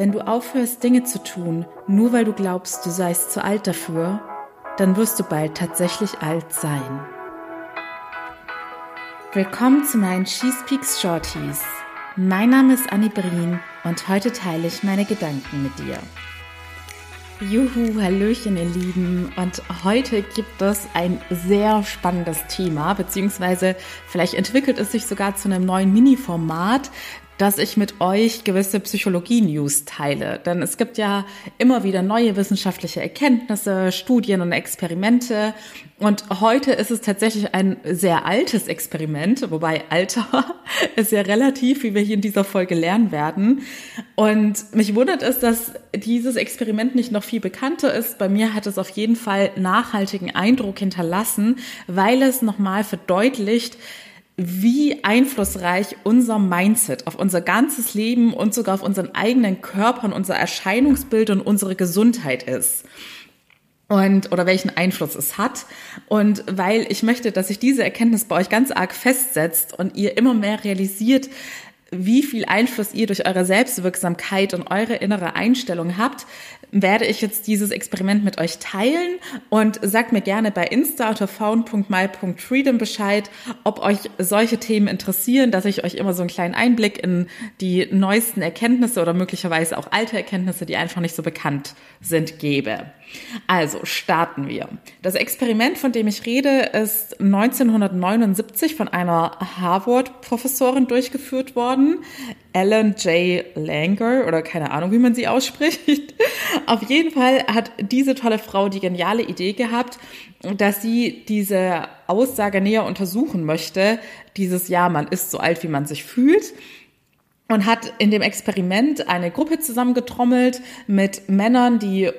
Wenn du aufhörst, Dinge zu tun, nur weil du glaubst, du seist zu alt dafür, dann wirst du bald tatsächlich alt sein. Willkommen zu meinen Cheese Peaks Shorties. Mein Name ist Annie Brien und heute teile ich meine Gedanken mit dir. Juhu, Hallöchen, ihr Lieben. Und heute gibt es ein sehr spannendes Thema, beziehungsweise vielleicht entwickelt es sich sogar zu einem neuen Mini-Format, dass ich mit euch gewisse Psychologie-News teile. Denn es gibt ja immer wieder neue wissenschaftliche Erkenntnisse, Studien und Experimente. Und heute ist es tatsächlich ein sehr altes Experiment, wobei Alter ist ja relativ, wie wir hier in dieser Folge lernen werden. Und mich wundert es, dass dieses Experiment nicht noch viel bekannter ist. Bei mir hat es auf jeden Fall nachhaltigen Eindruck hinterlassen, weil es nochmal verdeutlicht, wie einflussreich unser Mindset auf unser ganzes Leben und sogar auf unseren eigenen Körper und unser Erscheinungsbild und unsere Gesundheit ist. Und, oder welchen Einfluss es hat. Und weil ich möchte, dass sich diese Erkenntnis bei euch ganz arg festsetzt und ihr immer mehr realisiert, wie viel Einfluss ihr durch eure Selbstwirksamkeit und eure innere Einstellung habt, werde ich jetzt dieses Experiment mit euch teilen und sagt mir gerne bei Insta unter found.my.freedom Bescheid, ob euch solche Themen interessieren, dass ich euch immer so einen kleinen Einblick in die neuesten Erkenntnisse oder möglicherweise auch alte Erkenntnisse, die einfach nicht so bekannt sind, gebe. Also starten wir. Das Experiment, von dem ich rede, ist 1979 von einer Harvard-Professorin durchgeführt worden, Ellen J. Langer oder keine Ahnung, wie man sie ausspricht. Auf jeden Fall hat diese tolle Frau die geniale Idee gehabt, dass sie diese Aussage näher untersuchen möchte. Dieses Ja, man ist so alt, wie man sich fühlt und hat in dem Experiment eine Gruppe zusammengetrommelt mit Männern, die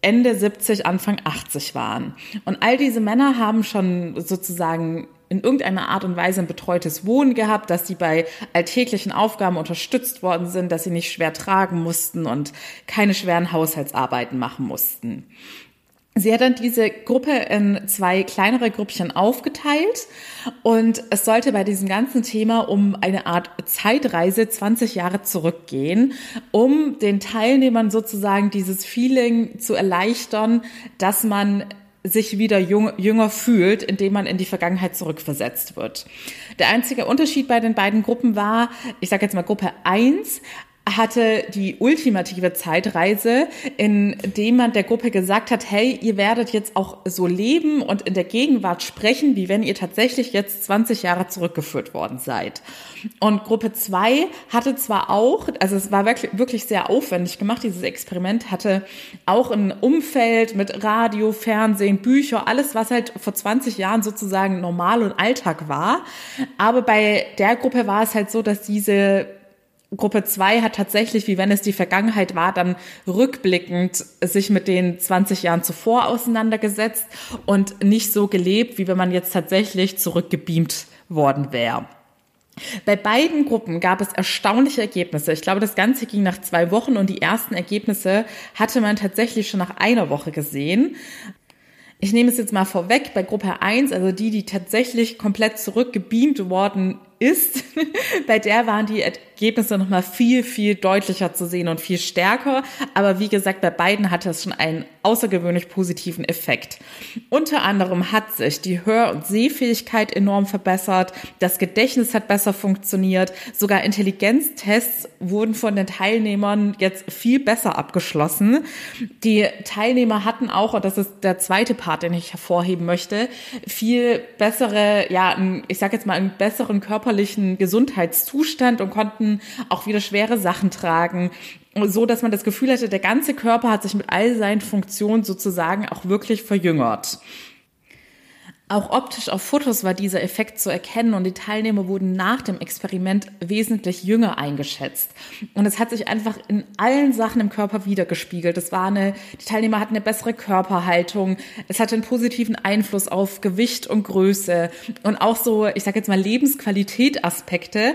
Ende 70, Anfang 80 waren. Und all diese Männer haben schon sozusagen in irgendeiner Art und Weise ein betreutes Wohnen gehabt, dass sie bei alltäglichen Aufgaben unterstützt worden sind, dass sie nicht schwer tragen mussten und keine schweren Haushaltsarbeiten machen mussten. Sie hat dann diese Gruppe in zwei kleinere Gruppchen aufgeteilt und es sollte bei diesem ganzen Thema um eine Art Zeitreise 20 Jahre zurückgehen, um den Teilnehmern sozusagen dieses Feeling zu erleichtern, dass man sich wieder jung, jünger fühlt, indem man in die Vergangenheit zurückversetzt wird. Der einzige Unterschied bei den beiden Gruppen war, ich sage jetzt mal Gruppe 1 hatte die ultimative Zeitreise, in dem man der Gruppe gesagt hat, hey, ihr werdet jetzt auch so leben und in der Gegenwart sprechen, wie wenn ihr tatsächlich jetzt 20 Jahre zurückgeführt worden seid. Und Gruppe 2 hatte zwar auch, also es war wirklich, wirklich sehr aufwendig gemacht, dieses Experiment hatte auch ein Umfeld mit Radio, Fernsehen, Bücher, alles, was halt vor 20 Jahren sozusagen normal und Alltag war. Aber bei der Gruppe war es halt so, dass diese Gruppe 2 hat tatsächlich, wie wenn es die Vergangenheit war, dann rückblickend sich mit den 20 Jahren zuvor auseinandergesetzt und nicht so gelebt, wie wenn man jetzt tatsächlich zurückgebeamt worden wäre. Bei beiden Gruppen gab es erstaunliche Ergebnisse. Ich glaube, das Ganze ging nach zwei Wochen und die ersten Ergebnisse hatte man tatsächlich schon nach einer Woche gesehen. Ich nehme es jetzt mal vorweg bei Gruppe 1, also die, die tatsächlich komplett zurückgebeamt worden ist, bei der waren die Ergebnisse nochmal viel, viel deutlicher zu sehen und viel stärker. Aber wie gesagt, bei beiden hatte es schon einen außergewöhnlich positiven Effekt. Unter anderem hat sich die Hör- und Sehfähigkeit enorm verbessert, das Gedächtnis hat besser funktioniert, sogar Intelligenztests wurden von den Teilnehmern jetzt viel besser abgeschlossen. Die Teilnehmer hatten auch, und das ist der zweite Part, den ich hervorheben möchte, viel bessere, ja, ich sage jetzt mal, einen besseren körperlichen Gesundheitszustand und konnten konnten auch wieder schwere Sachen tragen, so dass man das Gefühl hatte, der ganze Körper hat sich mit all seinen Funktionen sozusagen auch wirklich verjüngert. Auch optisch auf Fotos war dieser Effekt zu erkennen und die Teilnehmer wurden nach dem Experiment wesentlich jünger eingeschätzt. Und es hat sich einfach in allen Sachen im Körper wiedergespiegelt. Es war eine, die Teilnehmer hatten eine bessere Körperhaltung. Es hatte einen positiven Einfluss auf Gewicht und Größe und auch so, ich sage jetzt mal Lebensqualität Aspekte,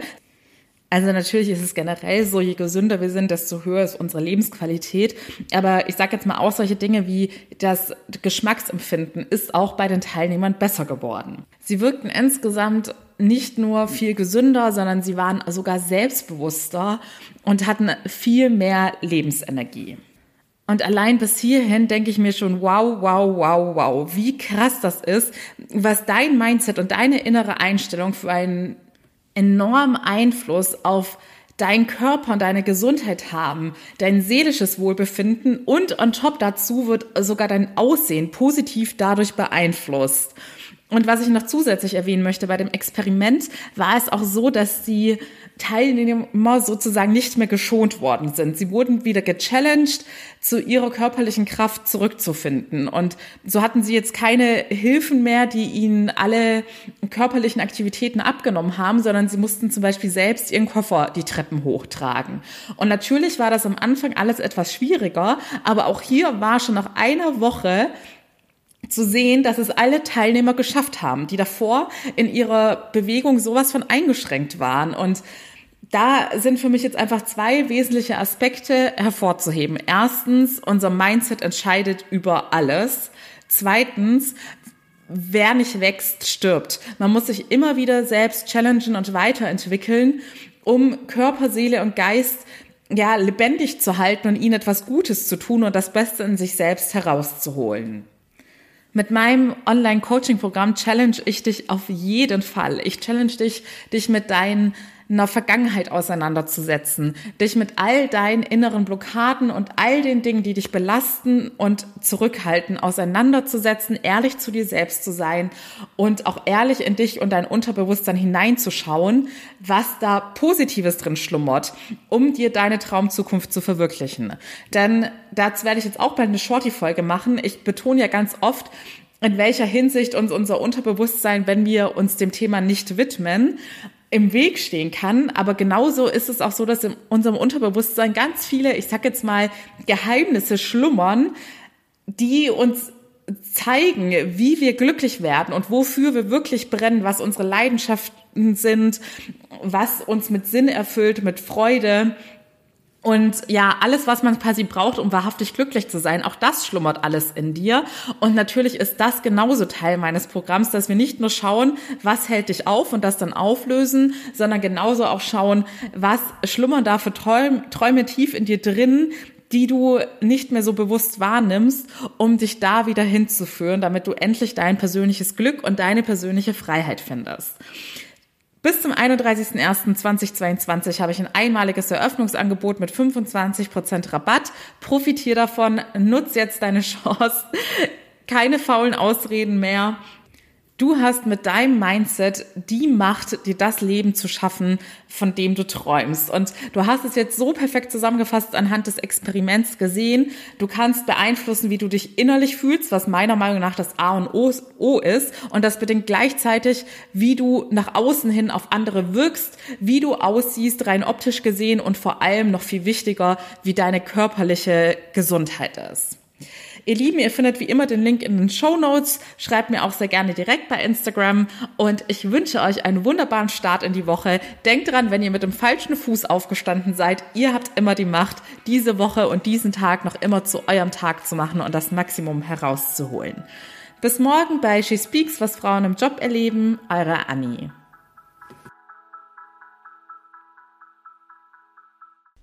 also natürlich ist es generell so, je gesünder wir sind, desto höher ist unsere Lebensqualität. Aber ich sage jetzt mal auch solche Dinge wie das Geschmacksempfinden ist auch bei den Teilnehmern besser geworden. Sie wirkten insgesamt nicht nur viel gesünder, sondern sie waren sogar selbstbewusster und hatten viel mehr Lebensenergie. Und allein bis hierhin denke ich mir schon, wow, wow, wow, wow, wie krass das ist, was dein Mindset und deine innere Einstellung für einen enormen Einfluss auf deinen Körper und deine Gesundheit haben, dein seelisches Wohlbefinden und on top dazu wird sogar dein Aussehen positiv dadurch beeinflusst. Und was ich noch zusätzlich erwähnen möchte bei dem Experiment, war es auch so, dass die Teilnehmer sozusagen nicht mehr geschont worden sind. Sie wurden wieder gechallenged, zu ihrer körperlichen Kraft zurückzufinden. Und so hatten sie jetzt keine Hilfen mehr, die ihnen alle körperlichen Aktivitäten abgenommen haben, sondern sie mussten zum Beispiel selbst ihren Koffer die Treppen hochtragen. Und natürlich war das am Anfang alles etwas schwieriger, aber auch hier war schon nach einer Woche zu sehen, dass es alle Teilnehmer geschafft haben, die davor in ihrer Bewegung sowas von eingeschränkt waren. Und da sind für mich jetzt einfach zwei wesentliche Aspekte hervorzuheben. Erstens, unser Mindset entscheidet über alles. Zweitens, wer nicht wächst, stirbt. Man muss sich immer wieder selbst challengen und weiterentwickeln, um Körper, Seele und Geist ja, lebendig zu halten und ihnen etwas Gutes zu tun und das Beste in sich selbst herauszuholen. Mit meinem Online-Coaching-Programm challenge ich dich auf jeden Fall. Ich challenge dich, dich mit deinen einer Vergangenheit auseinanderzusetzen, dich mit all deinen inneren Blockaden und all den Dingen, die dich belasten und zurückhalten, auseinanderzusetzen, ehrlich zu dir selbst zu sein und auch ehrlich in dich und dein Unterbewusstsein hineinzuschauen, was da Positives drin schlummert, um dir deine Traumzukunft zu verwirklichen. Denn dazu werde ich jetzt auch bald eine Shorty-Folge machen. Ich betone ja ganz oft, in welcher Hinsicht uns unser Unterbewusstsein, wenn wir uns dem Thema nicht widmen, im Weg stehen kann. Aber genauso ist es auch so, dass in unserem Unterbewusstsein ganz viele, ich sag jetzt mal, Geheimnisse schlummern, die uns zeigen, wie wir glücklich werden und wofür wir wirklich brennen, was unsere Leidenschaften sind, was uns mit Sinn erfüllt, mit Freude. Und ja, alles, was man quasi braucht, um wahrhaftig glücklich zu sein, auch das schlummert alles in dir. Und natürlich ist das genauso Teil meines Programms, dass wir nicht nur schauen, was hält dich auf und das dann auflösen, sondern genauso auch schauen, was schlummern da für Träume, tief in dir drin, die du nicht mehr so bewusst wahrnimmst, um dich da wieder hinzuführen, damit du endlich dein persönliches Glück und deine persönliche Freiheit findest. Bis zum 31.01.2022 habe ich ein einmaliges Eröffnungsangebot mit 25% Rabatt. Profitier davon, nutz jetzt deine Chance. Keine faulen Ausreden mehr. Du hast mit deinem Mindset die Macht, dir das Leben zu schaffen, von dem du träumst. Und du hast es jetzt so perfekt zusammengefasst anhand des Experiments gesehen. Du kannst beeinflussen, wie du dich innerlich fühlst, was meiner Meinung nach das A und O ist. Und das bedingt gleichzeitig, wie du nach außen hin auf andere wirkst, wie du aussiehst, rein optisch gesehen und vor allem noch viel wichtiger, wie deine körperliche Gesundheit ist. Ihr Lieben, ihr findet wie immer den Link in den Show Notes. Schreibt mir auch sehr gerne direkt bei Instagram und ich wünsche euch einen wunderbaren Start in die Woche. Denkt dran, wenn ihr mit dem falschen Fuß aufgestanden seid, ihr habt immer die Macht, diese Woche und diesen Tag noch immer zu eurem Tag zu machen und das Maximum herauszuholen. Bis morgen bei She Speaks, was Frauen im Job erleben. Eure Annie.